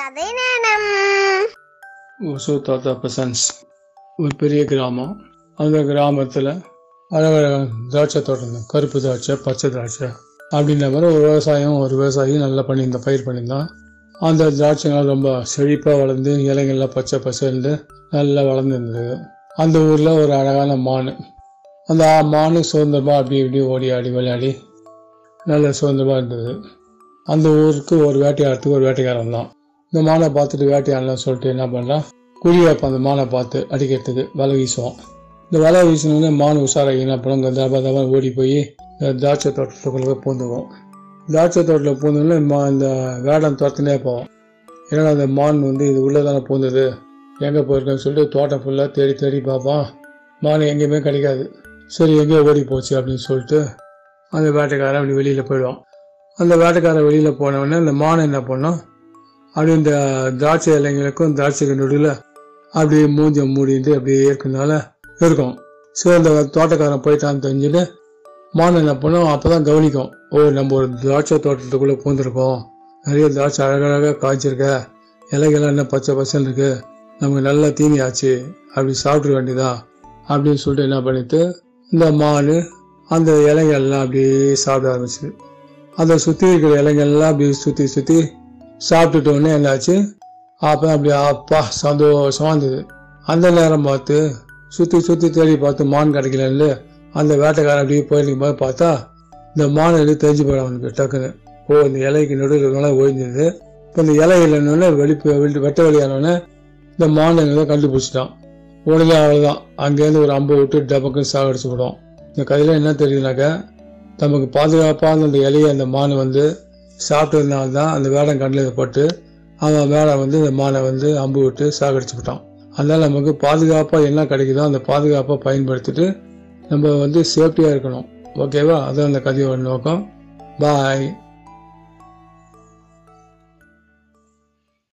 கதை நேரம் ஓசோ தாத்தா பசன்ஸ் ஒரு பெரிய கிராமம். அந்த கிராமத்தில் அழகழக திராட்சை தோட்டம் கருப்பு திராட்சை பச்சை திராட்சை அப்படின்ற மாதிரி ஒரு விவசாயம் ஒரு விவசாயி நல்லா பண்ணியிருந்தான் பயிர் பண்ணியிருந்தான். அந்த திராட்சைகள் ரொம்ப செழிப்பாக வளர்ந்து இலைங்கள்லாம் பச்சை பசேல்னு நல்லா வளர்ந்துருந்தது. அந்த ஊரில் ஒரு அழகான மான். அந்த மானு சுதந்திரமாக அப்படி இப்படி ஓடி ஆடி விளையாடி நல்ல சுதந்திரமாக இருந்தது. அந்த ஊருக்கு ஒரு வேட்டையாடுறதுக்கு ஒரு வேட்டைக்காரன் தான் இந்த மானை பார்த்துட்டு வேட்டையாடலாம் சொல்லிட்டு என்ன பண்ணுறான் குறி வைப்பான் அந்த மானை பார்த்து அடிக்கிறதுக்கு வலை வீசுவான். இந்த வலை வீசினோடனே மான் உஷாராகி என்ன பண்ணும்? தபா தபா ஓடி போய் திராட்சை தோட்டத்துக்குள்ளே பூந்துவோம் திராட்சை தோட்டத்தில் பூந்தோடனே மா இந்த வேடம் துரத்துனே போவோம் ஏன்னா அந்த மான் வந்து இது உள்ளே தானே பூந்தது? எங்கே போயிருக்கேன்னு சொல்லிட்டு தோட்டம் ஃபுல்லாக தேடி தேடி பார்ப்பான். மான் எங்கேயுமே கிடைக்காது. சரி எங்கேயோ ஓடி போச்சு அப்படின்னு சொல்லிட்டு அந்த வேட்டைக்காரன் அப்படி வெளியில் போயிடுவான். அந்த வேட்டைக்காரன் வெளியில் போனவுடனே அந்த மான் என்ன பண்ணோம்? அப்படி இந்த திராட்சை இலைங்களுக்கும் திராட்சைக்கு நடுவில் அப்படியே மூஞ்ச மூடிட்டு அப்படியே இருக்கனால இருக்கும். ஸோ அந்த தோட்டக்காரன் போயிட்டான்னு தெரிஞ்சுட்டு மான் என்ன பண்ணும் அப்போ தான் கவனிக்கும். ஓ நம்ம ஒரு திராட்சை தோட்டத்துக்குள்ளே பூந்துருக்கோம். நிறைய திராட்சை அழகழகாக காய்ச்சிருக்க. இலைகள்லாம் என்ன பச்சை பசங்க இருக்கு. நமக்கு நல்லா தீனி ஆச்சு அப்படி சாப்பிட்ருக்க வேண்டியதா? அப்படின்னு சொல்லிட்டு என்ன பண்ணிட்டு இந்த மான் அந்த இலைகள்லாம் அப்படியே சாப்பிட ஆரம்பிச்சு அதை சுற்றி இருக்கிற இலைகள்லாம் அப்படியே சுற்றி சுற்றி சாப்பிட்டுட்டு உடனே என்னாச்சு? அப்போ அப்படி அப்பா சந்தோஷமாக இருந்தது. அந்த நேரம் பார்த்து சுற்றி சுற்றி தேடி பார்த்து மான் கிடைக்கலன்னு அந்த வேட்டைக்காரன் அப்படியே போயிருக்கும் போது பார்த்தா இந்த மான் வந்து தெரிஞ்சு போயிடும் அவனுக்கு டக்குன்னு. ஓ இந்த இலைக்கு நடுவில் ஓய்ந்தது. இப்போ இந்த இலை இல்லைன்னு வெளிப்பு வெளி வெட்ட வெளியானோடனே இந்த மான் எங்களை கண்டுபிடிச்சிட்டான். உடனே அவ்வளோதான் அங்கேருந்து ஒரு அம்பை விட்டு டபக்குன்னு சாகடிச்சு விடும் இந்த கதையில என்ன தெரியுதுனாக்கா நமக்கு பாதுகாப்பாக அந்த இலையை அந்த மான் வந்து சாப்பிட்டதுனால தான் அந்த வேடம் கண்ணில் பட்டு அவன் வேடம் வந்து இந்த மானை வந்து அம்பு விட்டு சாகடிச்சு விட்டான். அதனால் நமக்கு பாதுகாப்பாக என்ன கிடைக்குதோ அந்த பாதுகாப்பாக பயன்படுத்திட்டு நம்ம வந்து சேஃப்டியாக இருக்கணும். ஓகேவா அதான் அந்த கதையோட நோக்கம். பாய்